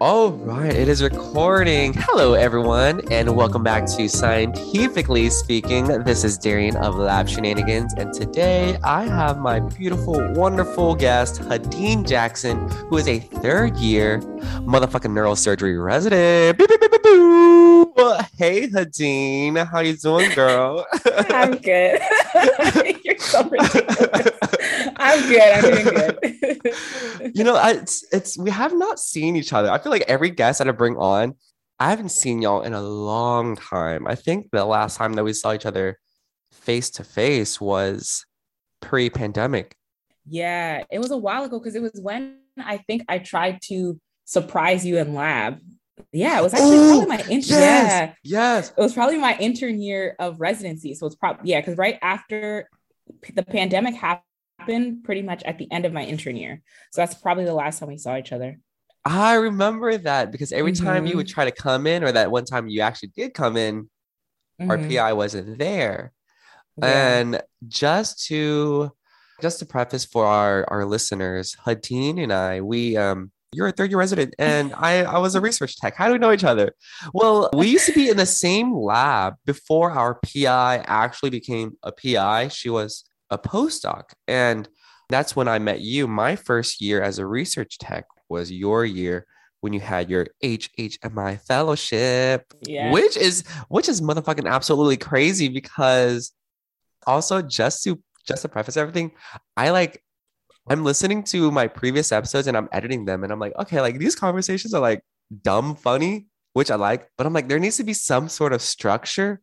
All right, it is recording. Hello, everyone, and welcome back to Scientifically Speaking. This is Darian of Lab Shenanigans, and today I have my beautiful, wonderful guest, Hudin Jackson, who is a third year motherfucking neurosurgery resident. Beep, beep, beep, boo. Hey, Hadeen, how you doing, girl? I'm good. You're so ridiculous. I'm good. I'm doing good. you know, it's it's we have not seen each other. I feel like every guest that I bring on, I haven't seen y'all in a long time. I think the last time that we saw each other face to face was pre-pandemic. yeah, it was a while ago because it was when I think I tried to surprise you in lab. Yeah, it was actually Oh, probably my intern. Yes, Yeah, yes. it was probably my intern year of residency. So it's probably yeah, because right after p- the pandemic happened, pretty much at the end of my intern year. So that's probably the last time we saw each other. I remember that because every time you would Mhm. try to come in, or that one time you actually did come in, our Mhm. PI wasn't there. Yeah. And just to just to preface for our our listeners, Hudin and I, we um you're a third year resident and I I was a research tech. How do we know each other? Well, we used to be in the same lab before our PI actually became a PI. She was a postdoc and that's when I met you. My first year as a research tech was your year when you had your HHMI fellowship yeah. which is which is motherfucking absolutely crazy because also just to just to preface everything i like i'm listening to my previous episodes and i'm editing them and i'm like okay like these conversations are like dumb funny which i like but i'm like there needs to be some sort of structure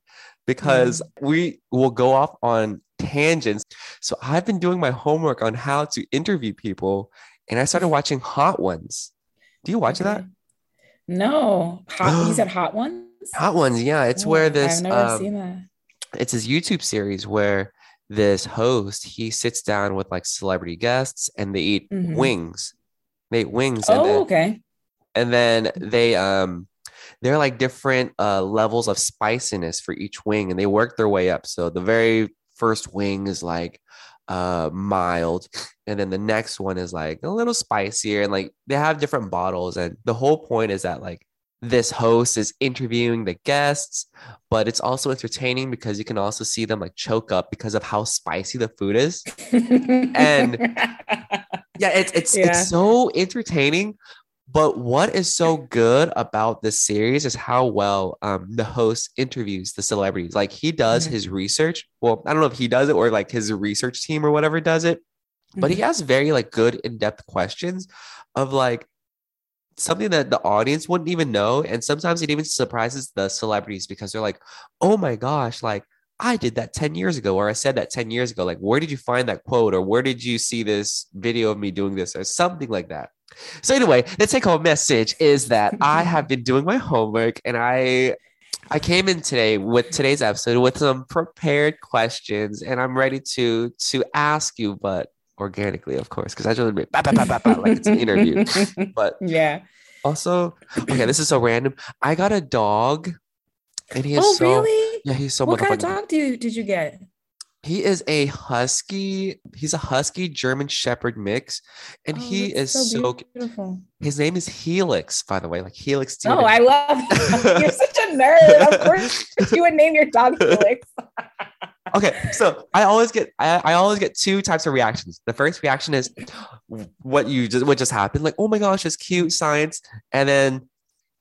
because we will go off on tangents so i've been doing my homework on how to interview people and i started watching hot ones do you watch that No, hot. you said hot ones. hot ones yeah it's Oh, where this I've never um, seen that. it's his YouTube series where this host he sits down with like celebrity guests and they eat Mhm. wings. They eat wings and Oh, then, okay. and then they um they're like different uh levels of spiciness for each wing and they work their way up. So the very first wing is like uh mild and then the next one is like a little spicier and like they have different bottles and the whole point is that like this host is interviewing the guests but it's also entertaining because you can also see them like choke up because of how spicy the food is And- yeah it's it's Yeah. it's so entertaining but what is so good about this series is how well um, the host interviews the celebrities. Like he does Mhm. his research well i don't know if he does it or like his research team or whatever does it but he has very like good in-depth questions of like something that the audience wouldn't even know and sometimes it even surprises the celebrities because they're like oh my gosh like i did that 10 years ago or i said that 10 years ago like where did you find that quote or where did you see this video of me doing this or something like that so anyway the take home message is that i have been doing my homework and i I came in today with today's episode with some prepared questions, and I'm ready to to ask you, but organically, of course, because I just bah, bah, bah, bah, bah, like it's an interview. But yeah. also, okay, this is so random. I got a dog, and he is Oh, so really? yeah, he's so what kind of dog do you, did you get? He is a husky. He's a husky German Shepherd mix, and Oh, he is that's so. beautiful. His name is Helix, by the way, like Helix. Oh, I love. You're such a nerd. Of course, you would name your dog Helix. okay, so I always get I, I always get two types of reactions. The first reaction is what you just what just happened, like, oh my gosh, it's cute science. And then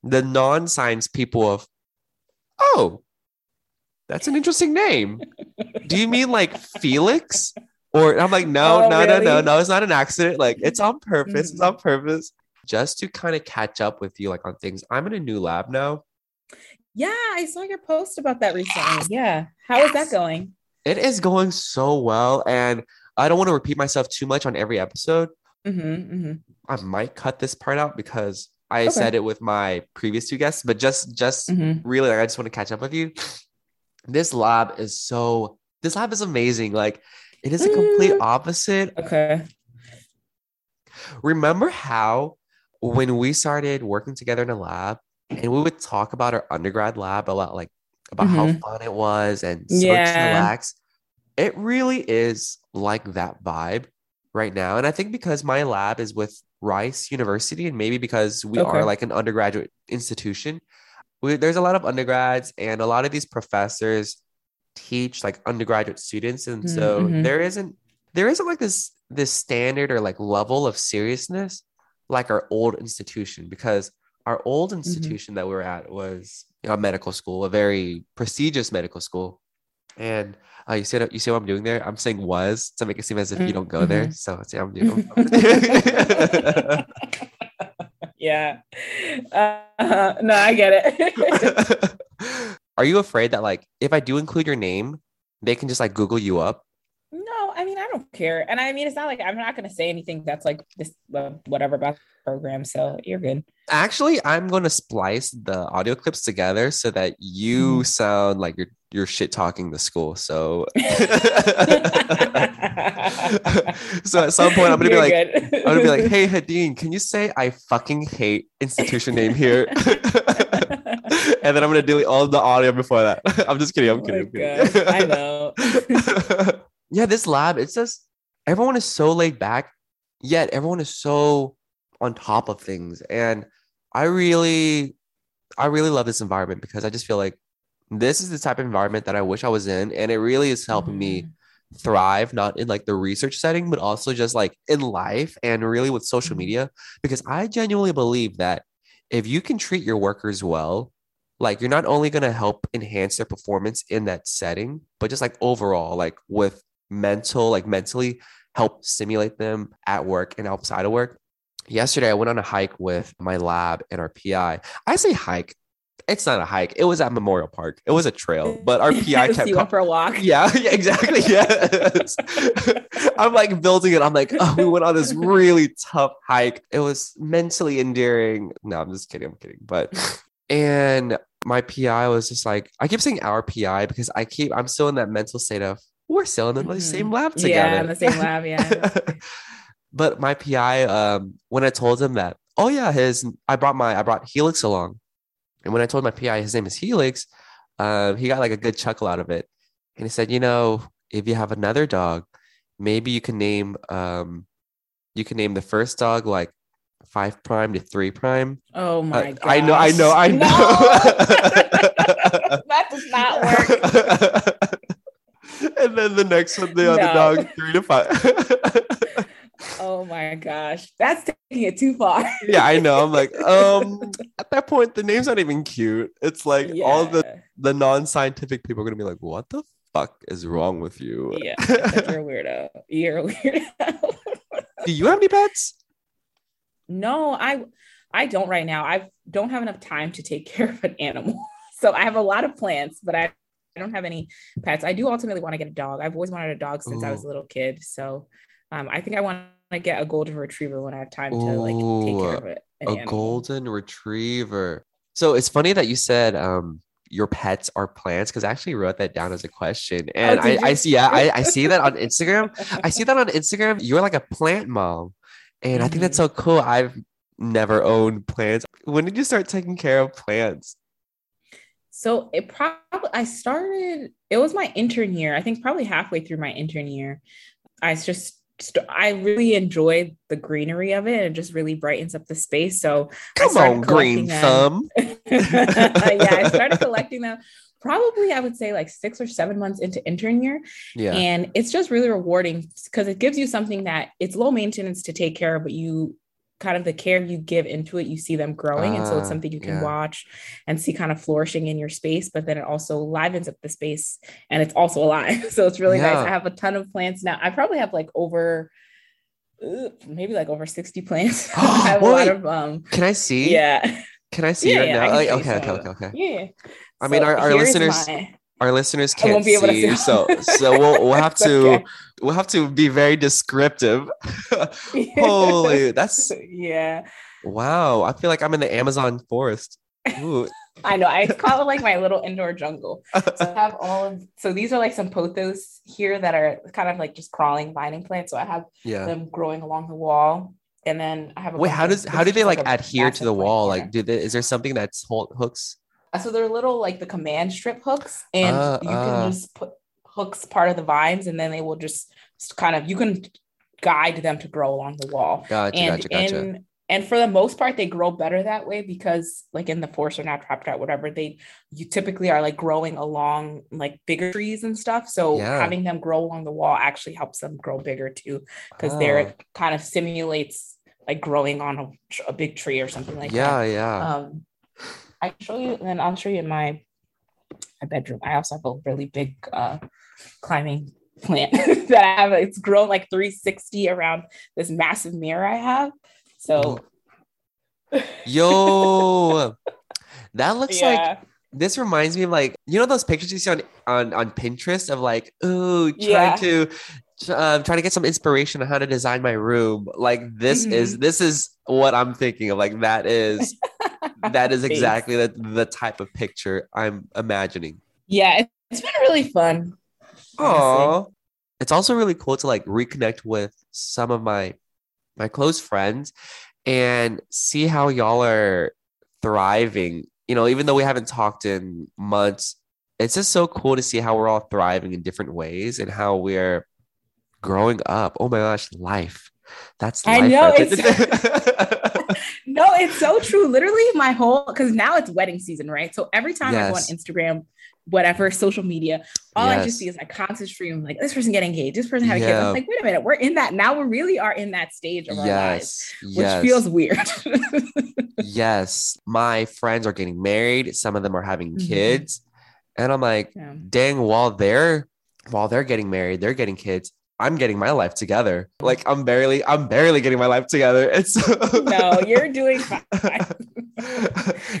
the non-science people of, oh, that's an interesting name. Do you mean like Felix? Or I'm like, no, Oh, no, no, no, no, it's not an accident. Like it's on purpose. It's Mhm. on purpose. Just to kind of catch up with you, like on things. I'm in a new lab now. Yeah, I saw your post about that recently. Yeah. How is that going? It is going so well. And I don't want to repeat myself too much on every episode. Mm-hmm, mm-hmm. I might cut this part out because I Okay. said it with my previous two guests, but just just Mm-hmm. really like, I just want to catch up with you. This lab is so this lab is amazing. Like it is a complete Mm. opposite. Okay. Remember how when we started working together in a lab and we would talk about our undergrad lab a lot, like about how Mhm. fun it was and so Yeah. relax. It really is like that vibe right now. And I think because my lab is with Rice University, and maybe because we are like an undergraduate institution, we, there's a lot of undergrads, and a lot of these professors teach like undergraduate students, and so Mhm. there isn't there isn't like this this standard or like level of seriousness like our old institution because our old institution that we were at was a medical school, a very prestigious medical school. And uh, you see, you see what I'm doing there? I'm saying was to make it seem as if you don't go there. So see, how I'm doing. yeah. Uh, no, I get it. Are you afraid that like if I do include your name, they can just like Google you up? Don't care. And I mean, it's not like I'm not going to say anything that's like this, uh, whatever about the program. So you're good. Actually, I'm going to splice the audio clips together so that you sound like you're you're shit talking the school. So, so at some point, I'm gonna be like. I'm gonna be like, hey, Hudin, can you say I fucking hate institution name here? and then I'm gonna delete all the audio before that. I'm just kidding. I'm Oh kidding. I'm kidding. I know. Yeah, this lab, it's just everyone is so laid back, yet everyone is so on top of things. And I really, I really love this environment because I just feel like this is the type of environment that I wish I was in. And it really is helping me Mm-hmm. thrive, not in like the research setting, but also just like in life and really with social Mhm. media. Because I genuinely believe that if you can treat your workers well, like you're not only going to help enhance their performance in that setting, but just like overall, like with mental, like mentally help stimulate them at work and outside of work. Yesterday, I went on a hike with my lab and our PI. I say hike. It's not a hike. It was at Memorial Park. It was a trail, but our PI kept you went for a walk. yeah, yeah, exactly. Yes. I'm like building it. I'm like, oh, we went on this really tough hike. It was mentally endearing. No, I'm just kidding. I'm kidding. But, and my PI was just like, I keep saying our PI because I keep, I'm still in that mental state of, we're still in the Mhm. same lab together. Yeah, in the same lab. Yeah. but my PI, um, when I told him that, oh yeah, his, I brought my, I brought Helix along. And when I told my PI his name is Helix, um, he got like a good chuckle out of it. And he said, you know, if you have another dog, maybe you can name, um, you can name the first dog like five prime to three prime. Oh my Uh, god. I know, I know, I know. that does not work. And then the next one, the other No. dog, three to five. Oh my gosh. That's taking it too far. yeah, I know. I'm like, um, at that point, the name's not even cute. It's like all the the non-scientific people are gonna be like, what the fuck is wrong with you? Yeah, like, you're a weirdo. You're a weirdo. Do you have any pets? no, I I don't right now. I don't have enough time to take care of an animal. So I have a lot of plants, but I, I don't have any pets. I do ultimately want to get a dog. I've always wanted a dog since I was a little kid. So um, I think I want to get a golden retriever when I have time to like take care of it. an A animal. golden retriever. So it's funny that you said um your pets are plants because I actually wrote that down as a question. And I, Oh, did I see, yeah, I, I see that on Instagram. I see that on Instagram. You're like a plant mom. And I think that's so Mm-hmm. cool. I've never owned plants. When did you start taking care of plants? So it probably I started. It was my intern year. I think probably halfway through my intern year, I just st- I really enjoyed the greenery of it. It just really brightens up the space. So Come on, green them. thumb. yeah, I started collecting them probably I would say like six or seven months into intern year. Yeah. And it's just really rewarding because it gives you something that it's low maintenance to take care of, but you kind of the care you give into it, you see them growing. and so it's Ah, something you can yeah. watch and see kind of flourishing in your space, but then it also livens up the space and it's also alive. So it's really nice. I have a ton of plants now. I probably have like over uh, maybe like over 60 plants. I have a lot of um Can I see? yeah. Can I see Yeah, right yeah, now? Like, okay, okay, okay, okay. Yeah. I mean, our- our listeners- my- Our listeners can't won't be able to see, see. so so we'll we'll have to okay. we'll have to be very descriptive. Holy, that's yeah. wow! I feel like I'm in the Amazon forest. Ooh. I know. I call it like my little indoor jungle. So I have all of so these are like some pothos here that are kind of like just crawling vining plants. So I have yeah. them growing along the wall. And then I have a Wait, how does how do they just like adhere to the wall? Like, do they, is there something that's hold, hooks? Uh, so they're little like the command strip hooks, and Ah, you ah. can just put hooks part of the vines, and then they will just kind of you can guide them to grow along the wall. Gotcha, and gotcha, gotcha. in and for the most part, they grow better that way because like in the forest or not trapped out, whatever they you typically are like growing along like bigger trees and stuff. So Yeah. having them grow along the wall actually helps them grow bigger too, because Oh. they're kind of simulates like growing on a, a big tree or something like that yeah, yeah. um i can show you and then i'll show you in my my bedroom i also have a really big uh climbing plant that i have it's grown like 360 around this massive mirror i have so Yo, that looks like this reminds me of like you know those pictures you see on on, on Pinterest of like ooh trying Yeah. to um, trying to get some inspiration on how to design my room. Like this is Mm-hmm. this is what I'm thinking of. Like that is that is exactly the the type of picture I'm imagining. yeah it- it's been really fun. Oh, it's also really cool to like reconnect with some of my my close friends and see how y'all are thriving. You know, even though we haven't talked in months, it's just so cool to see how we're all thriving in different ways and how we're growing up. Oh my gosh, life. That's I know, right it's-. no it's so true literally my whole because now it's wedding season right so every time i go on instagram whatever social media all i just see is a constant stream like this person getting engaged this person having kids Yeah. i'm like wait a minute we're in that now we really are in that stage of our lives which yes. feels weird yes. My friends are getting married. Some of them are having Mhm. kids. And I'm like, Yeah. dang, while they're while they're getting married, they're getting kids. I'm getting my life together. Like I'm barely, I'm barely getting my life together. It's no you're doing fine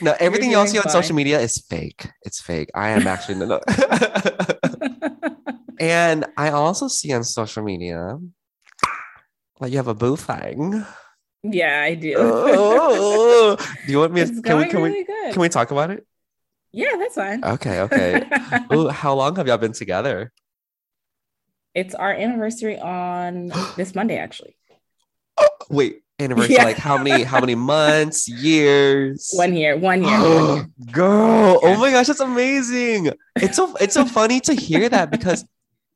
no, everything else doing on social media is fake. It's fake. I am actually no. and I also see on social media like you have a boo thing. yeah i do Oh, do you want me? it's To, can we? Can we? good Can we talk about it? yeah that's fine Okay, okay. Ooh, how long have y'all been together? It's our anniversary on this monday actually oh, Wait, anniversary? Yeah. Like how many? How many months? Years? one year one year, one year. Girl, Yeah. oh my gosh, that's amazing. It's so it's so funny to hear that because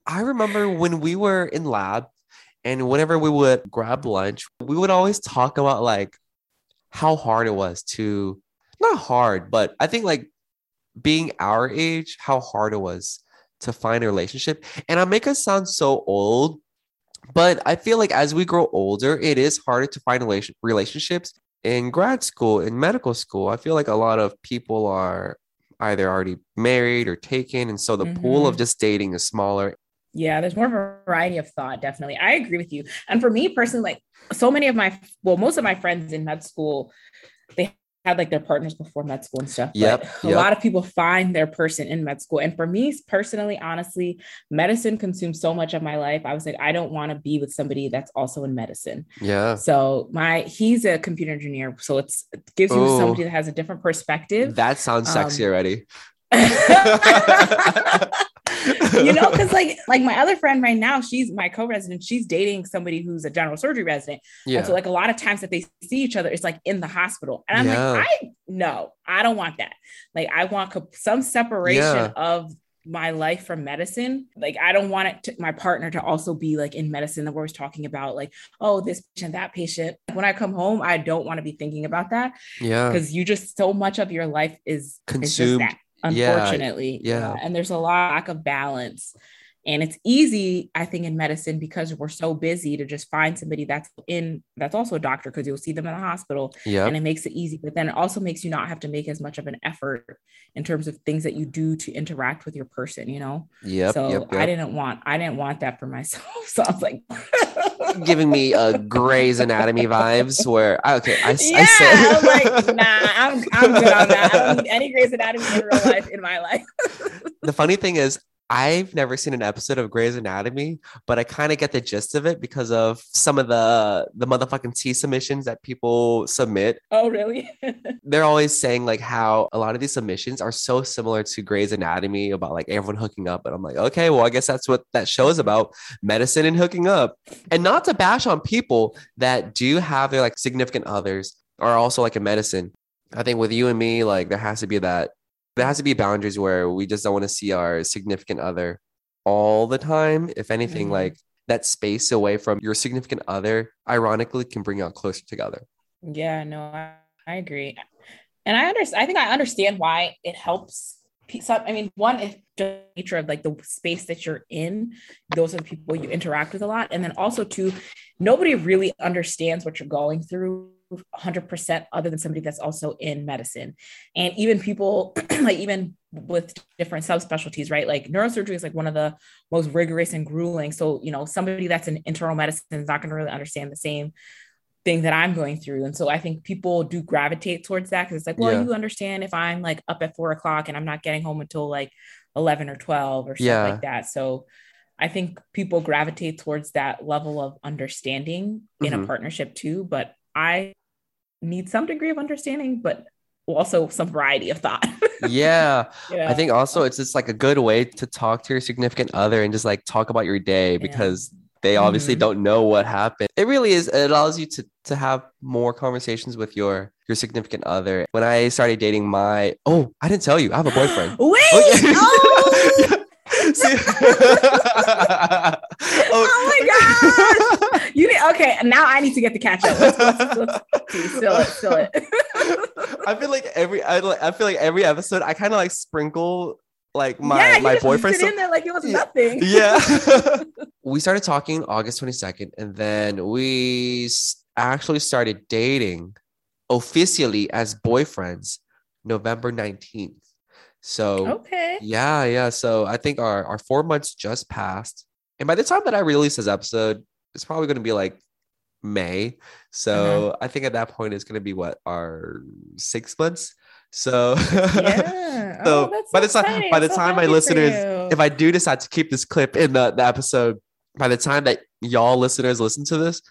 I remember when we were in lab and whenever we would grab lunch, we would always talk about like how hard it was to not hard, but I think like being our age, how hard it was to find a relationship. And I make us sound so old, but I feel like as we grow older, it is harder to find relation- relationships in grad school, in medical school. I feel like a lot of people are either already married or taken. And so the pool of Mhm. just dating is smaller. Yeah, there's more variety of thought, definitely. I agree with you. And for me personally, like so many of my, well, most of my friends in med school, they had like their partners before med school and stuff. Yep, A lot of people find their person in med school. And for me personally, honestly, medicine consumes so much of my life. I was like, I don't want to be with somebody that's also in medicine. Yeah. So my, he's a computer engineer. So it's, it gives you somebody that has a different perspective. That sounds sexy Um, already. you know, because like like my other friend right now, she's my co-resident. She's dating somebody who's a general surgery resident, yeah. and so like a lot of times that they see each other, it's like in the hospital, and I'm Yeah. like, I no, I don't want that. Like I want some separation Yeah. of my life from medicine. Like I don't want it to, my partner to also be like in medicine that we're always talking about, like oh this patient, that patient. When I come home, I don't want to be thinking about that yeah. because you just so much of your life is is Consumed. Yeah, unfortunately. yeah. And there's a lack of balance. And it's easy, I think, in medicine because we're so busy to just find somebody that's in that's also a doctor because you'll see them in the hospital Yep. and it makes it easy. But then it also makes you not have to make as much of an effort in terms of things that you do to interact with your person, you know? Yeah. so yep, I didn't want I didn't want that for myself. So I was like Giving me a Grey's Anatomy vibes where I, okay, I, yeah, I said, I was like, nah, I'm, I'm good on that. I don't need any Grey's Anatomy in real life in my life. the funny thing is I've never seen an episode of Grey's Anatomy, but I kind of get the gist of it because of some of the the motherfucking T submissions that people submit. oh, really? They're always saying like how a lot of these submissions are so similar to Grey's Anatomy about like everyone hooking up, and I'm like, okay, well, I guess that's what that show is about: medicine and hooking up. And not to bash on people that do have their like significant others are also like a medicine. I think with you and me, like there has to be that there has to be boundaries where we just don't want to see our significant other all the time. If anything, Mhm. like that space away from your significant other, ironically, can bring y'all closer together. yeah, no, I, I agree. And I understand, I think I understand why it helps. Some, I mean, one is the nature of like the space that you're in. Those are the people you interact with a lot. And then also, two, nobody really understands what you're going through 100% other than somebody that's also in medicine. And even people, like, even with different subspecialties, right? Like, neurosurgery is like one of the most rigorous and grueling. So, you know, somebody that's in internal medicine is not going to really understand the same thing that I'm going through. And so I think people do gravitate towards that because it's like, well, Yeah. you understand if I'm like up at four o'clock and I'm not getting home until like 11 or 12 or something Yeah. like that. So I think people gravitate towards that level of understanding in Mhm. a partnership too. But I need some degree of understanding, but also some variety of thought. Yeah. Yeah. I think also it's just like a good way to talk to your significant other and just like talk about your day because they obviously Mhm. don't know what happened. It really is it allows you to to have more conversations with your your significant other. When I started dating my oh, I didn't tell you, I have a boyfriend. Wait! Oh, yeah. Oh! See- Oh my gosh! You need, okay, now I need to get the catch up. Let's, let's, let's still it, still it. I feel like every I, I feel like every episode I kind of like sprinkle like my yeah, my just boyfriend so- in there like it was nothing. yeah. we started talking August 22nd, and then we actually started dating officially as boyfriends November 19th. So, Okay. yeah, yeah. So, I think our, our four months just passed. And by the time that I release this episode, it's probably going to be like May. So, Uh-huh. I think at that point, it's going to be what, our six months? So, Yeah. So, oh, by the time- by the so time my listeners- if I do decide to keep this clip in the, the episode, by the time that y'all listeners listen to this,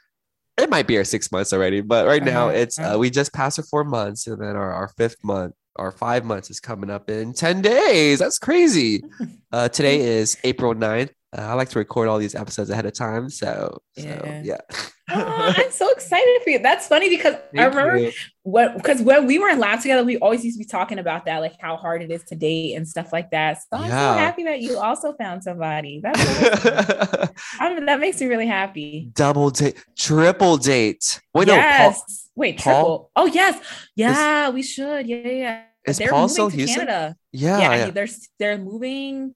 it might be our six months already. But right now, Uh-huh, it's uh, uh-huh. we just passed our four months, and then our, our fifth month, our five months is coming up in 10 days. That's crazy. Uh, today is April 9th. Uh, I like to record all these episodes ahead of time. So, so Yeah. yeah. Oh, I'm so excited for you. That's funny because I remember you. when because when we were in lab together, we always used to be talking about that, like how hard it is to date and stuff like that. So I'm Yeah. so happy that you also found somebody. That's awesome. I'm- that makes me really happy. Double date, triple date. Wait, no, Paul, yes. Wait, Paul- triple. Oh yes. Yeah, we should. Yeah, yeah, yeah. is they're Paul moving still to Houston? Canada. Yeah, yeah, yeah. they're they're moving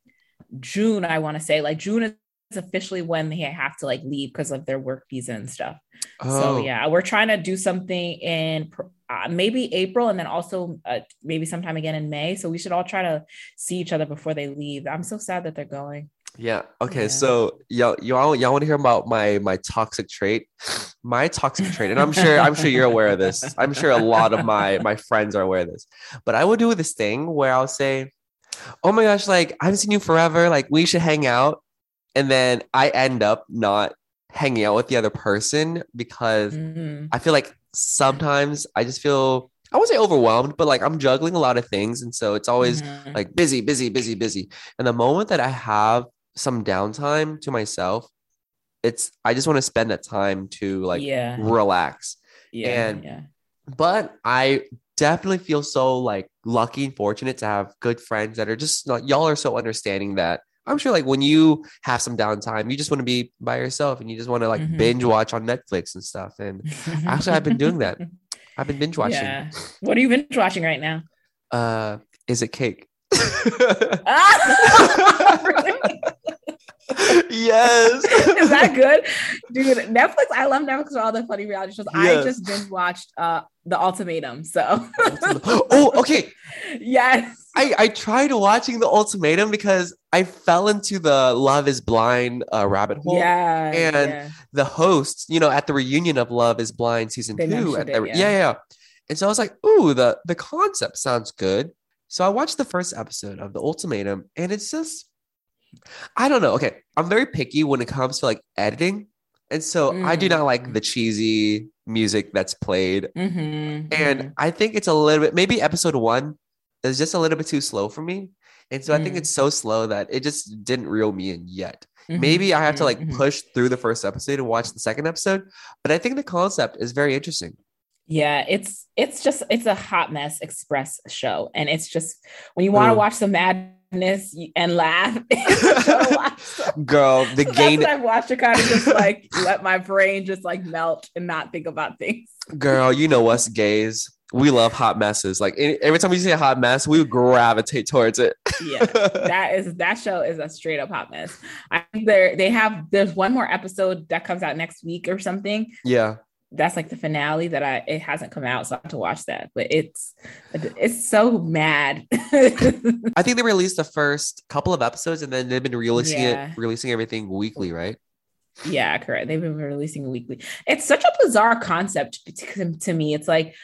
June. I want to say like June is officially when they have to like leave because of their work visa and stuff. Oh. So yeah, we're trying to do something in uh, maybe April and then also uh, maybe sometime again in May. So we should all try to see each other before they leave. I'm so sad that they're going. Yeah. Okay. Yeah. So y'all, y'all, y'all want to hear about my my toxic trait? My toxic trait, and I'm sure I'm sure you're aware of this. I'm sure a lot of my my friends are aware of this. But I would do this thing where I'll say, "Oh my gosh, like I haven't seen you forever. Like we should hang out," and then I end up not hanging out with the other person because Mhm. I feel like sometimes I just feel I won't say overwhelmed, but like I'm juggling a lot of things, and so it's always Mhm. like busy, busy, busy, busy. And the moment that I have some downtime to myself, it's I just want to spend that time to like yeah, relax. yeah, and- yeah. But I definitely feel so like lucky and fortunate to have good friends that are just not y'all are so understanding that I'm sure like when you have some downtime, you just want to be by yourself and you just want to like Mhm. binge watch on Netflix and stuff. And Actually, I've been doing that. I've been binge watching. Yeah. What are you binge watching right now? Uh, is it cake? yes. Is that good? Dude, Netflix, I love Netflix for all the funny reality shows. I Yes. just binge watched uh The Ultimatum. So oh, okay. yes. I, I tried watching the ultimatum because I fell into the Love is Blind uh, rabbit hole. yeah. and yeah. The hosts, you know, at the reunion of Love is Blind season They two. At the, it, yeah. yeah. yeah, And so I was like, ooh, the the concept sounds good. So I watched the first episode of the ultimatum, and it's just I don't know. Okay. I'm very picky when it comes to like editing. And so I do Mm. not like the cheesy music that's played. Mhm, And mhm. I think it's a little bit, maybe episode one is just a little bit too slow for me. And so I think Mm. it's so slow that it just didn't reel me in yet. Mhm, Maybe I have to mhm, like mhm. push through the first episode and watch the second episode. But I think the concept is very interesting. Yeah, it's it's just it's a hot mess express show, and it's just when you want to Ooh. watch some and laugh. it's a show to watch. So Girl, the gain I've watched to kind of just like let my brain just like melt and not think about things. girl, you know us gays. We love hot messes. Like every time we see a hot mess, we gravitate towards it. Yeah, that is that show is a straight up hot mess. I think there they have there's one more episode that comes out next week or something. yeah. That's like the finale that I it hasn't come out, so I have to watch that. But it's it's so mad. I think they released the first couple of episodes and then they've been releasing Yeah. it, releasing everything weekly, right? Yeah, correct. They've been releasing weekly. It's such a bizarre concept to, to me. It's like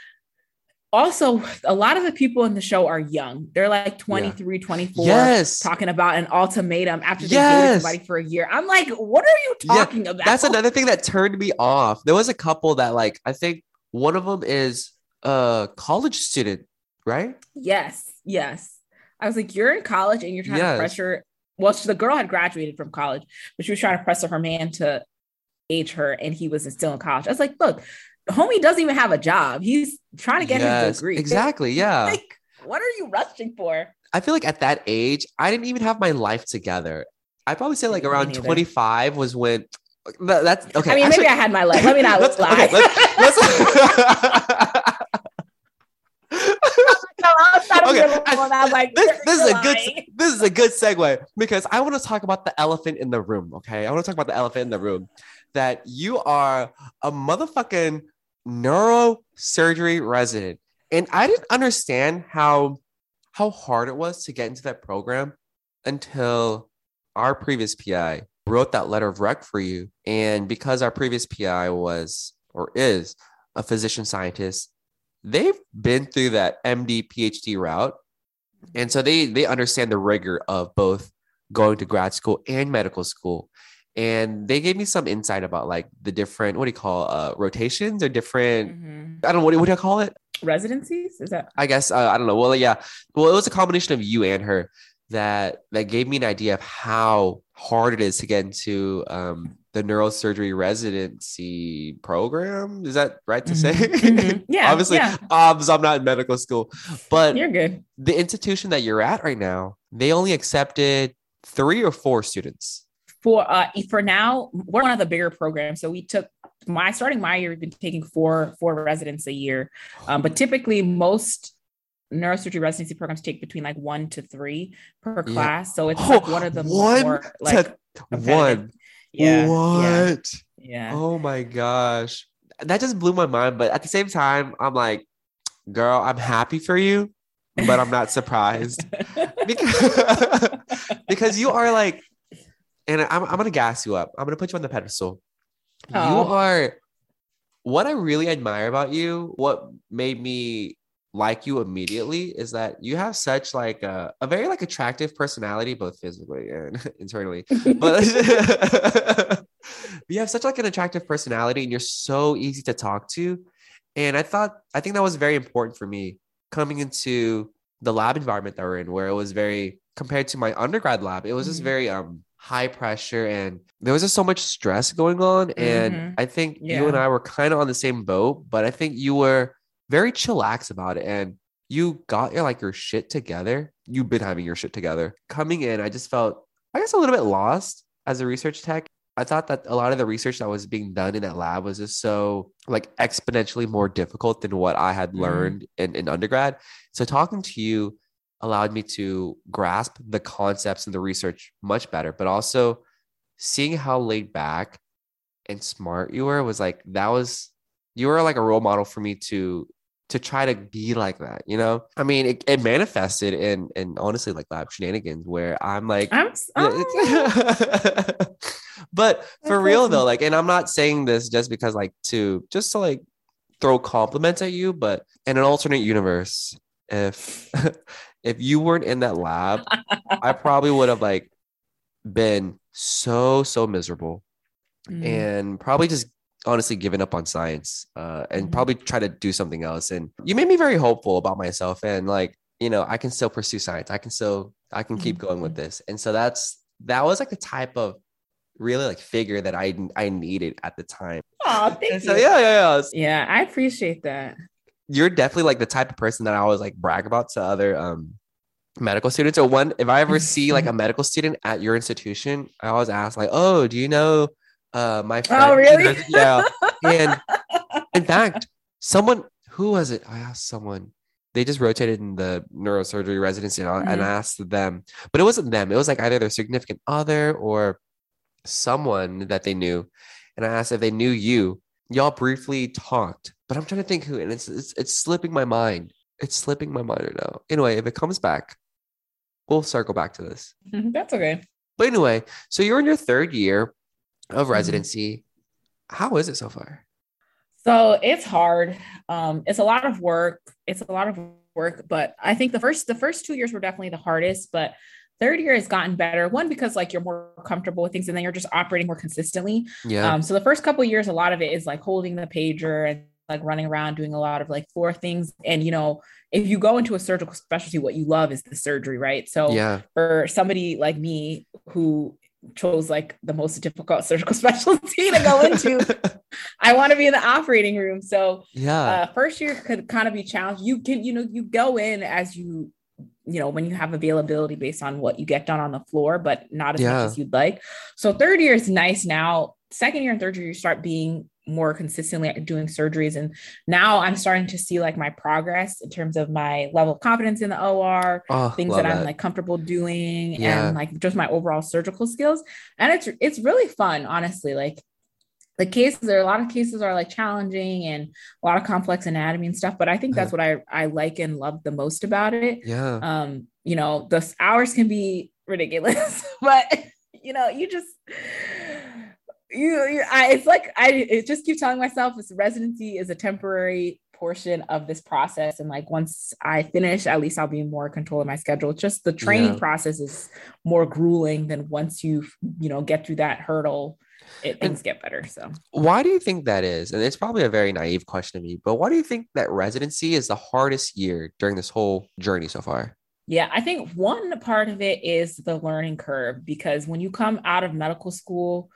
also a lot of the people in the show are young. They're like 23, 24, Yes. talking about an ultimatum after they Yes. dated somebody for a year. I'm like, what are you Yeah, talking about? That's another thing that turned me off. There was a couple that like I think one of them is a college student, right? Yes, yes. I was like, you're in college and you're trying Yes. to pressure. Well, she- the girl had graduated from college, but she was trying to pressure her man to age her, and he was still in college. I was like, look, homie doesn't even have a job. He's trying to get his Yes, degree. Exactly. Yeah. Like, what are you rushing for? I feel like at that age, I didn't even have my life together. I'd probably say like around 25 was when that, that's okay. I mean, actually- maybe I had my life. Let me not let's, lie. okay, let's, let's- No, I was trying to Okay, be a little I- one. I was like, this, this is a good this is a good segue because I want to talk about the elephant in the room. Okay, I want to talk about the elephant in the room. That you are a motherfucking neurosurgery resident, and I didn't understand how how hard it was to get into that program until our previous PI wrote that letter of rec for you, and because our previous PI was or is a physician scientist, they've been through that MD PhD route. And so they they understand the rigor of both going to grad school and medical school and they gave me some insight about like the different what do you call uh rotations or different Mhm. i don't know what, do- what do you call it Residencies? Is that i guess uh, i don't know well yeah well it was a combination of you and her that that gave me an idea of how hard it is to get into um the neurosurgery residency program is that right to say Mhm, mhm. Yeah, obviously yeah. obs i'm not in medical school but you're good? the institution that you're at right now, they only accepted three or four students. For uh for now we're one of the bigger programs so we took my starting my year we've been taking four four residents a year um, but typically most neurosurgery residency programs take between like one to three per Yeah. class so it's like one of the One more like to one. yeah yeah What? yeah Oh my gosh. That just blew my mind. But at the same time, I'm like, girl, I'm happy for you, but I'm not surprised. because, because you are like, and I'm, I'm going to gas you up. I'm going to put you on the pedestal. You Oh. are what I really admire about you, what made me like you immediately is that you have such like a, a very like attractive personality, both physically and internally. But you have such like an attractive personality and you're so easy to talk to. And I thought I think that was very important for me coming into the lab environment that we're in, where it was very compared to my undergrad lab, it was just Mhm. very um high pressure and there was just so much stress going on. And Mhm. I think you and I were kind of on the same boat, but I think you were very chillax about it and you got your like your shit together. You've been having your shit together. Coming in, I just felt I guess a little bit lost as a research tech. I thought that a lot of the research that was being done in that lab was just so like exponentially more difficult than what I had Mhm. learned in, in undergrad. So talking to you allowed me to grasp the concepts and the research much better, but also seeing how laid back and smart you were was like that was you were like a role model for me to to try to be like that, you know? I mean, it, it manifested in in honestly like lab shenanigans where I'm like I'm oh. but for real though, like, and I'm not saying this just because like to just to like throw compliments at you, but in an alternate universe, if if you weren't in that lab, I probably would have like been so so miserable mm. and probably just honestly given up on science uh, and mm. probably try to do something else. And you made me very hopeful about myself and like you know I can still pursue science. I can still I can keep going with mm-hmm. this. And so that's that was like the type of really like figure that I I needed at the time. Oh, thank so, you. yeah, yeah, yeah. Yeah, I appreciate that you're definitely like the type of person that I always like brag about to other um medical students. Or one, if I ever see like a medical student at your institution, I always ask like, "Oh, do you know uh my friend?" Oh, really? Yeah. and in fact, someone who was it? I asked someone. They just rotated in the neurosurgery residency, and, mm-hmm. and I asked them, but it wasn't them. It was like either their significant other or someone that they knew. And I asked if they knew you. Y'all briefly talked but I'm trying to think who, and it's it's, it's slipping my mind. It's slipping my mind right now. Anyway, if it comes back, we'll circle back to this. That's okay. But anyway, so you're in your third year of mm-hmm. residency. How is it so far? So it's hard. Um, it's a lot of work. It's a lot of work, but I think the first the first two years were definitely the hardest. But third year has gotten better one because like you're more comfortable with things and then you're just operating more consistently yeah um, so the first couple years a lot of it is like holding the pager and like running around doing a lot of like floor things. And, you know, if you go into a surgical specialty, what you love is the surgery, right? So yeah. for somebody like me who chose like the most difficult surgical specialty to go into, I want to be in the operating room. So yeah, uh, first year could kind of be challenged. You can, you know, you go in as you you know when you have availability based on what you get done on the floor but not as yeah. much as you'd like so third year is nice now second year and third year you start being more consistently doing surgeries. And now i'm starting to see like my progress in terms of my level of confidence in the or oh, things that i'm like comfortable doing yeah. and like just my overall surgical skills. And it's it's really fun honestly. Like the cases there are a lot of cases are like challenging and a lot of complex anatomy and stuff but i think that's what i i like and love the most about it. Yeah. Um you know the hours can be ridiculous but you know you just you, you I, it's like I it just keep telling myself this residency is a temporary portion of this process. And like once i finish at least i'll be in more control of my schedule. Just the training yeah. process is more grueling than once you you know get through that hurdle it, things get better so. why do you think that is? And it's probably a very naive question to me but why do you think that residency is the hardest year during this whole journey so far? Yeah, I think one part of it is the learning curve because when you come out of medical school,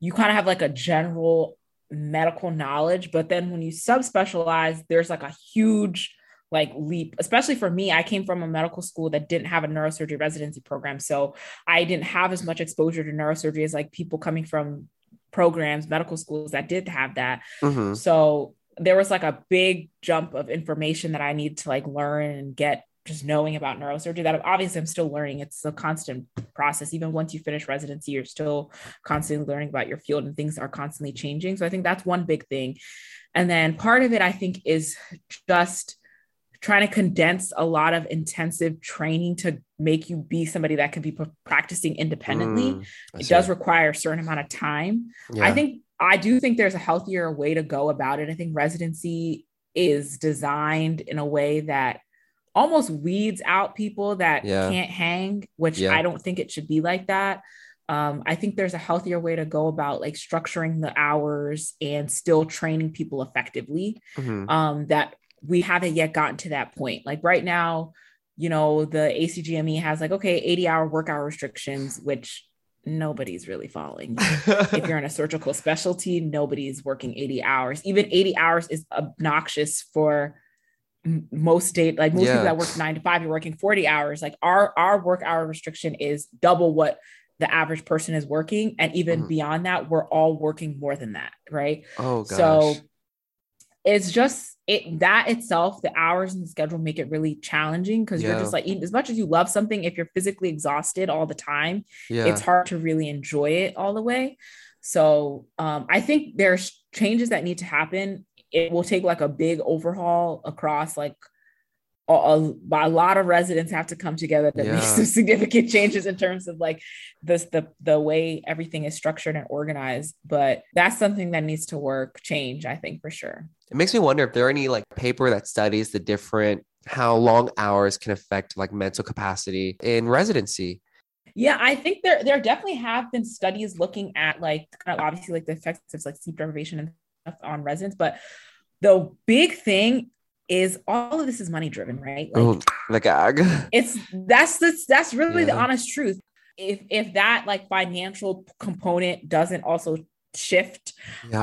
you kind of have like a general medical knowledge, but then when you subspecialize, there's like a huge like leap, especially for me. I came from a medical school that didn't have a neurosurgery residency program. So I didn't have as much exposure to neurosurgery as like people coming from programs, medical schools that did have that. Mm-hmm. So there was like a big jump of information that I need to like learn and get just knowing about neurosurgery that obviously I'm still learning. It's a constant process. Even once you finish residency, you're still constantly learning about your field and things are constantly changing. So I think that's one big thing. And then part of it, I think, is just trying to condense a lot of intensive training to make you be somebody that can be practicing independently. Mm, it does require a certain amount of time. Yeah. I think I do think there's a healthier way to go about it. I think residency is designed in a way that almost weeds out people that yeah. can't hang, which yeah. I don't think it should be like that. Um, I think there's a healthier way to go about like structuring the hours and still training people effectively. Mm-hmm. Um, that we haven't yet gotten to that point. Like right now, you know, the ACGME has like, okay, 80 hour work hour restrictions, which nobody's really following. if you're in a surgical specialty, nobody's working 80 hours. Even 80 hours is obnoxious for most state like most yeah. people that work nine to five you're working 40 hours like our our work hour restriction is double what the average person is working and even mm. beyond that we're all working more than that right oh gosh. so it's just it that itself, the hours and the schedule make it really challenging because you're just like as much as you love something, if you're physically exhausted all the time, Yeah. it's hard to really enjoy it all the way. So um, I think there's changes that need to happen. It will take like a big overhaul across like a, a, a lot of residents have to come together to Yeah. make some significant changes in terms of like this the the way everything is structured and organized. But that's something that needs to work, change, I think for sure. It makes me wonder if there are any like paper that studies the different how long hours can affect like mental capacity in residency. Yeah, I think there there definitely have been studies looking at like kind of obviously like the effects of like sleep deprivation and on residents, but the big thing is all of this is money driven, right? Like Oh, the gag. it's that's that's that's really the honest truth. If if that like financial component doesn't also shift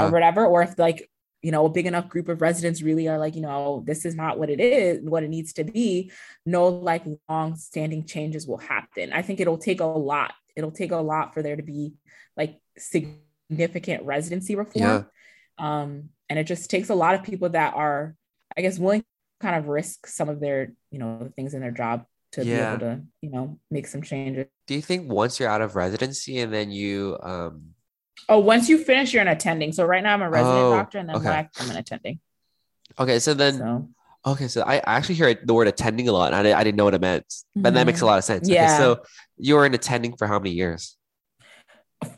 or whatever, or if like you know a big enough group of residents really are like you know this is not what it is what it needs to be no like long standing changes will happen i think it'll take a lot it'll take a lot for there to be like significant residency reform um and it just takes a lot of people that are i guess willing to kind of risk some of their you know things in their job to Yeah. be able to you know make some changes Do you think once you're out of residency and then you um oh once you finish you're an attending so right now i'm a resident Oh, doctor and then okay. I, i'm an attending okay so then so okay so I actually hear the word attending a lot and I, didn't- I didn't know what it meant but that makes a lot of sense okay, Mm-hmm. Yeah. so you were an attending for how many years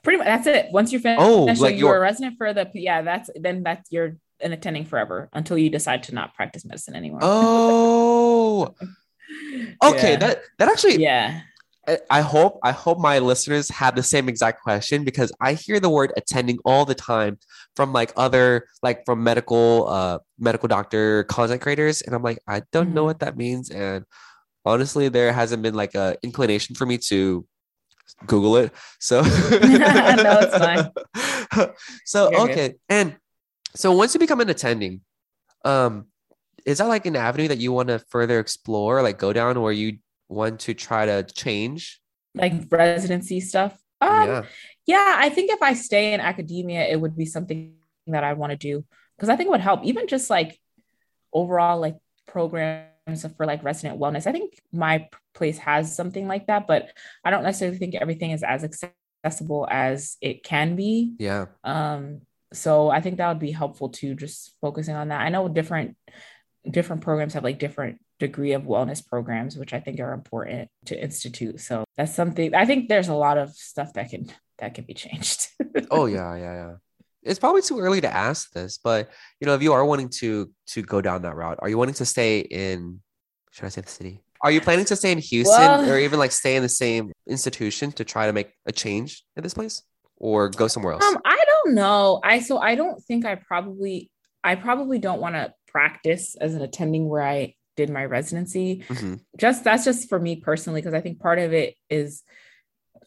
pretty much that's it. Once you're finished, Oh, like you're a resident for the yeah. That's then that's you're an attending forever until you decide to not practice medicine anymore. oh okay Yeah. that that actually yeah, I- I hope I hope my listeners have the same exact question because I hear the word attending all the time from like other like from medical uh medical doctor content creators and I'm like I don't know Mhm. what that means and honestly there hasn't been like a inclination for me to google it so No, it's fine. so You're good. okay and so once you become an attending um is that like an avenue that you want to further explore like go down or you want to try to change like residency stuff. Um, yeah yeah, I think if I stay in academia, it would be something that I want to do because I think it would help, even just like overall like programs for like resident wellness. I think my place has something like that, but I don't necessarily think everything is as accessible as it can be. yeah Um, so I think that would be helpful too, just focusing on that. I know different different programs have like different degree of wellness programs, which I think are important to institute. So that's something I think there's a lot of stuff that can that can be changed. oh yeah yeah yeah it's probably too early to ask this but you know if you are wanting to to go down that route are you wanting to stay in should i say the city are you planning to stay in houston Well- or even like stay in the same institution to try to make a change in this place or go somewhere else Um, I don't know. I so I don't think I probably I probably don't want to practice as an attending where I did my residency. Mhm. Just that's just for me personally because I think part of it is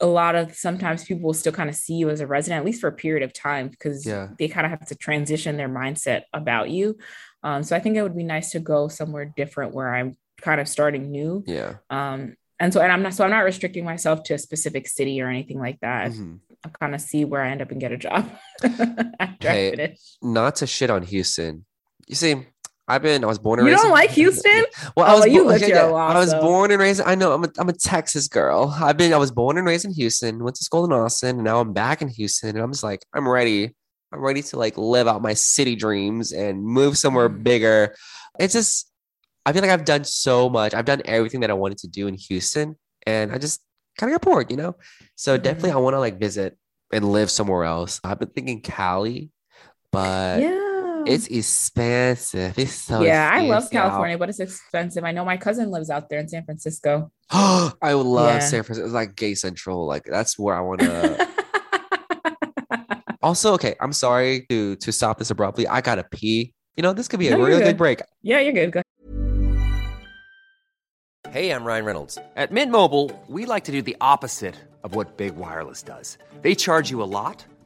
a lot of sometimes people will still kind of see you as a resident at least for a period of time because Yeah. they kind of have to transition their mindset about you. Um, so I think it would be nice to go somewhere different where I'm kind of starting new. yeah Um, and so and I'm not so I'm not restricting myself to a specific city or anything like that. Mhm. I'll kind of see where I end up and get a job after Hey, I finish. not to shit on houston you see I've been. I was born and You raised. don't in- like Houston? Well, I Oh, was. you bo- lived okay, here a yeah, I was born and raised. I know. I'm a. I'm a Texas girl. I've been. I was born and raised in Houston. Went to school in Austin, and now I'm back in Houston. And I'm just like, I'm ready. I'm ready to like live out my city dreams and move somewhere Mm. bigger. It's just. I feel like I've done so much. I've done everything that I wanted to do in Houston, and I just kind of got bored, you know. So definitely, I want to like visit and live somewhere else. I've been thinking Cali, but yeah. It's expensive. It's so yeah, I love. California, but it's expensive. I know my cousin lives out there in San Francisco. I would love Yeah. San Francisco. It's like gay central. Like that's where I want to. also, okay, I'm sorry to to stop this abruptly. I gotta pee. You know, this could be a No, you're really good. good break. yeah, you're good. Go Hey, I'm Ryan Reynolds. At Mint Mobile, we like to do the opposite of what Big Wireless does. They charge you a lot,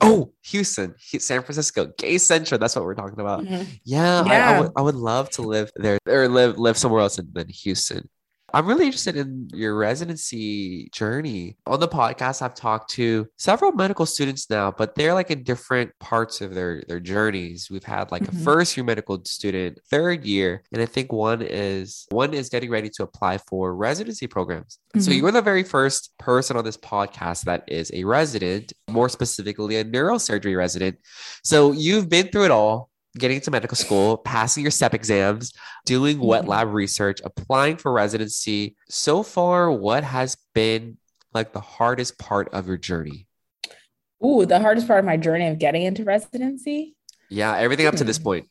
Oh, Houston, San Francisco, gay central. That's what we're talking about. Mhm. Yeah, I, I Yeah. would I would love to live there or live live somewhere else than Houston. I'm really interested in your residency journey. On the podcast, I've talked to several medical students now, but they're like in different parts of their their journeys. We've had like Mhm. a first year medical student, third year, and I think one is one is getting ready to apply for residency programs. So Mhm. you're the very first person on this podcast that is a resident, more specifically a neurosurgery resident. So you've been through it all getting to medical school, passing your STEP exams, doing wet Mhm. lab research, applying for residency. So far, what has been like the hardest part of your journey? Ooh, the hardest part of my journey of getting into residency. Yeah, everything up to this Hmm. point.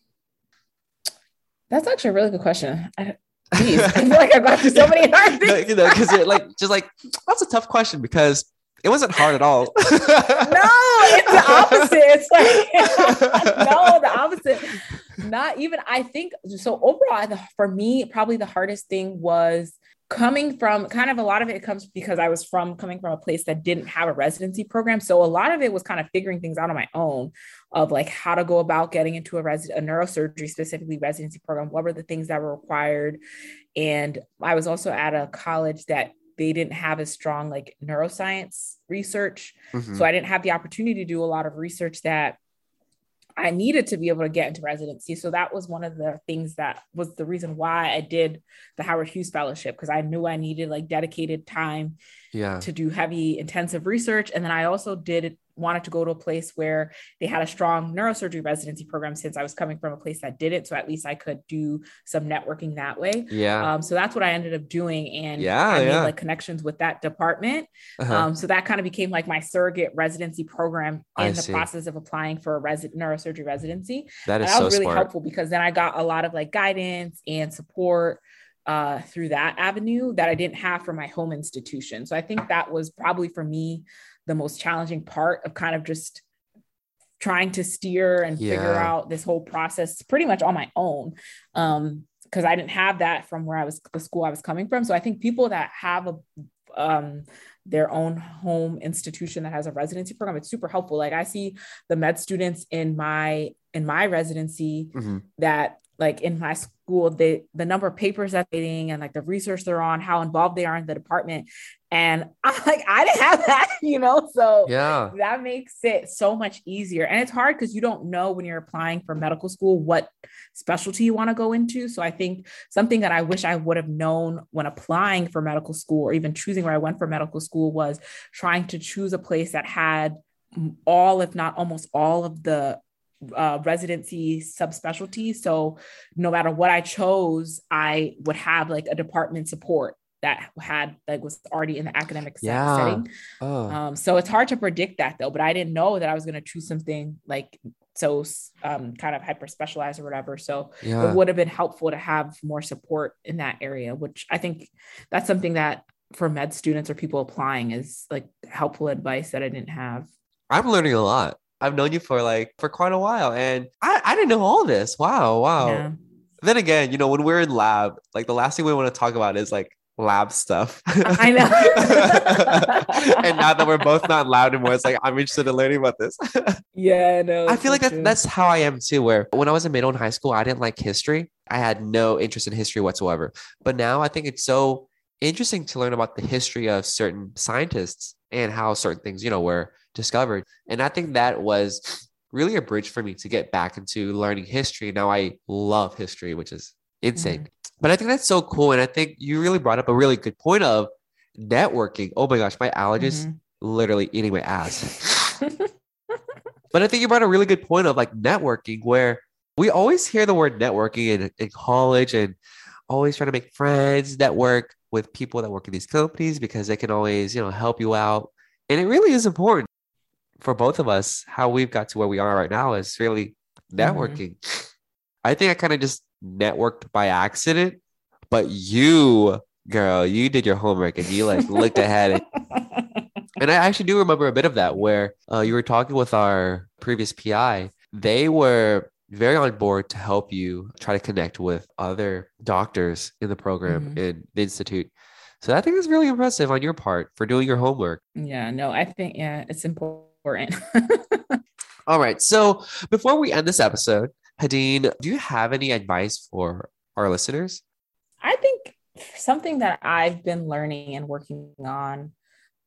That's actually a really good question. I, geez, I feel like I've gone through so many hard No, things. you know, because like just like that's a tough question because it wasn't hard at all. no, it's the opposite. It's like no, the opposite. Not even. I think so. Overall, the, for me, probably the hardest thing was coming from kind of a lot of it comes because I was from coming from a place that didn't have a residency program. So a lot of it was kind of figuring things out on my own of like how to go about getting into a a neurosurgery specifically residency program. What were the things that were required? And I was also at a college that they didn't have as strong like neuroscience research. Mhm. So I didn't have the opportunity to do a lot of research that I needed to be able to get into residency. So that was one of the things that was the reason why I did the Howard Hughes Fellowship because I knew I needed like dedicated time yeah. to do heavy intensive research. And then I also did wanted to go to a place where they had a strong neurosurgery residency program since I was coming from a place that didn't. So at least I could do some networking that way. Yeah. Um, so that's what I ended up doing. And Yeah, I made like connections with that department. Uh-huh. Um, so that kind of became like my surrogate residency program I in the see. process of applying for a resi- neurosurgery residency. that And is that so was really smart. helpful because then I got a lot of like guidance and support uh, through that avenue that I didn't have for my home institution. So I think that was probably for me the most challenging part of kind of just trying to steer and figure out this whole process pretty much on my own. Um, because I didn't have that from where I was the school I was coming from. So I think people that have a um their own home institution that has a residency program it's super helpful like i see the med students in my in my residency Mhm. that like in my school the the number of papers that they're reading and like the research they're on how involved they are in the department. And i'm like i didn't have that you know? So Yeah. that makes it so much easier. And it's hard because you don't know when you're applying for medical school what specialty you want to go into. So i think something that i wish i would have known when applying for medical school or even choosing where i went for medical school was trying to choose a place that had all if not almost all of the uh, residency subspecialty. so no matter what i chose i would have like a department support that had like was already in the academic Yeah. setting Oh. um, so it's hard to predict that though, but I didn't know that I was going to choose something like so um, kind of hyper specialized or whatever. So Yeah. it would have been helpful to have more support in that area, which I think that's something that for med students or people applying is like helpful advice that I didn't have. I'm learning a lot. I've known you for like for quite a while, and I, I didn't know all this. Wow, wow. Yeah. Then again, you know, when we're in lab, like the last thing we want to talk about is like lab stuff. I know. and now that we're both not loud anymore, it's like I'm interested in learning about this. Yeah, no. I feel like that, that's how I am too. Where when I was in middle and high school, I didn't like history. I had no interest in history whatsoever. But now I think it's so interesting to learn about the history of certain scientists and how certain things, you know, were discovered. And I think that was really a bridge for me to get back into learning history. Now I love history, which is insane. But I think that's so cool. And I think you really brought up a really good point of networking. Oh my gosh, my allergies Mhm. literally eating my ass. But I think you brought a really good point of like networking, where we always hear the word networking in, in college and always trying to make friends, network with people that work in these companies because they can always, you know, help you out. And it really is important for both of us how we've got to where we are right now is really networking. I think I kind of just networked by accident, but you, girl, you did your homework and you like looked ahead and I actually do remember a bit of that where uh, you were talking with our previous PI. They were very on board to help you try to connect with other doctors in the program Mhm. in the institute. So I think it's really impressive on your part for doing your homework. Yeah, no, I think yeah, it's important. All right. So before we end this episode, Hudin, do you have any advice for our listeners? I think something that I've been learning and working on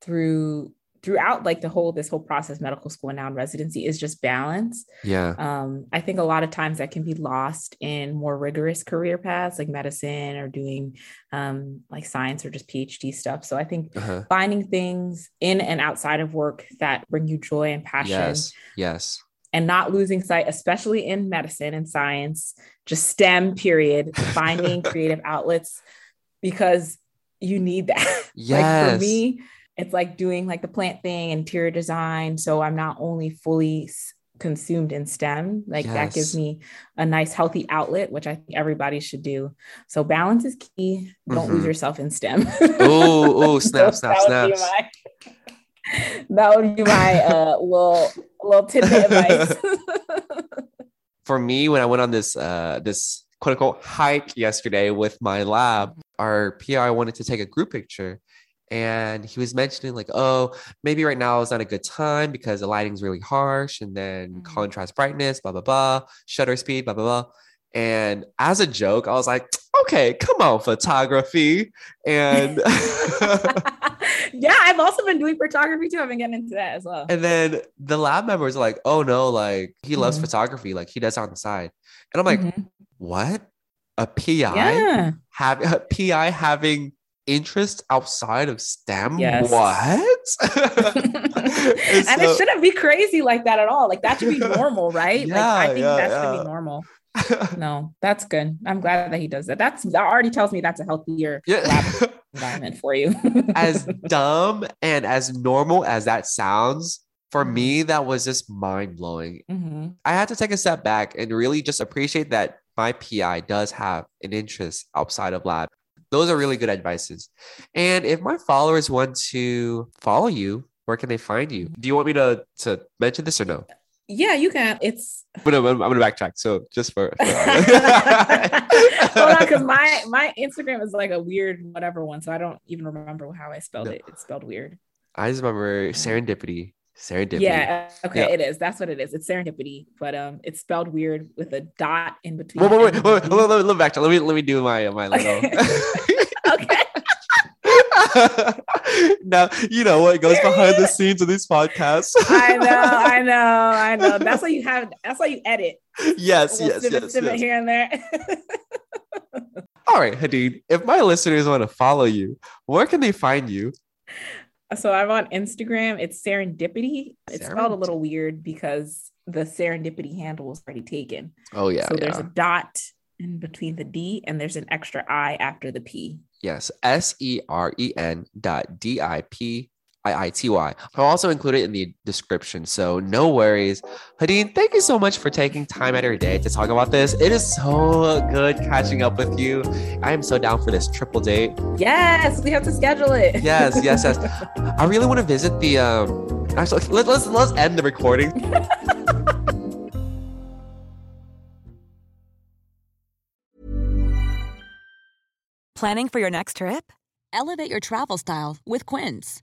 through throughout like the whole this whole process medical school and now in residency is just balance Yeah. um, i think a lot of times that can be lost in more rigorous career paths like medicine or doing um, like science or just phd stuff so i think Uh-huh. finding things in and outside of work that bring you joy and passion Yes. Yes. and not losing sight, especially in medicine and science, just STEM period, finding creative outlets because you need that. like Yes. for me, it's like doing like the plant thing, interior design. So I'm not only fully consumed in STEM, like that gives me a nice, healthy outlet, which I think everybody should do. So balance is key. Don't lose Mhm. yourself in STEM. oh, ooh, snap, So snap, that would be my- that would be my uh, little little tidbit advice. for me when I went on this uh this quote unquote hike yesterday with my lab, our PI wanted to take a group picture. And he was mentioning, like, oh, maybe right now is not a good time because the lighting's really harsh and then Mhm. contrast brightness, blah, blah, blah, shutter speed, blah, blah, blah. And as a joke, I was like, okay, come on, photography. And yeah, I've also been doing photography too. I've been getting into that as well. And then the lab members are like, oh no, like he loves Mhm. photography, like he does on the side. And I'm like, Mhm. what? A PI yeah. have a PI having interest outside of STEM? Yes. What? and so- it shouldn't be crazy like that at all. Like that should be normal, right? like I Yeah, think yeah, that should yeah. be normal. No, that's good. I'm glad that he does that. That's that already tells me that's a healthier yeah. environment for you. as dumb and as normal as that sounds, for Mm-hmm. me, that was just mind blowing. Mhm. I had to take a step back and really just appreciate that my PI does have an interest outside of lab. Those are really good advices. And if my followers want to follow you, where can they find you? Do you want me to to mention this or no? Yeah, you can. It's I'm gonna, I'm gonna backtrack. So just for, for hold on, because my my Instagram is like a weird whatever one, so I don't even remember how I spelled No. it. It's spelled weird. I just remember serendipity. Serendipity. Yeah, okay, Yeah. it is. That's what it is. It's serendipity, but um, it's spelled weird with a dot in between. Wait, wait, wait, wait, wait, let, me- let me backtrack. Let me let me do my my little. okay. now you know what goes behind the scenes of these podcasts. I know, I know, I know. That's why you have. That's why you edit. yes, yes, yes, yes. here and there. All right, Hudin. If my listeners want to follow you, where can they find you? So I'm on Instagram. It's serendipity. It's spelled a little weird because the serendipity handle was already taken. Oh yeah, so there's a dot in between the D and there's an extra I after the P. yes. S E R E N dot D I P I I T Y. I'll also include it in the description. So no worries. Hudin, thank you so much for taking time out of your day to talk about this. It is so good catching up with you. I am so down for this triple date. Yes, we have to schedule it. Yes, yes, yes. I really want to visit the um actually let, let's let's end the recording. Planning for your next trip? Elevate your travel style with Quince.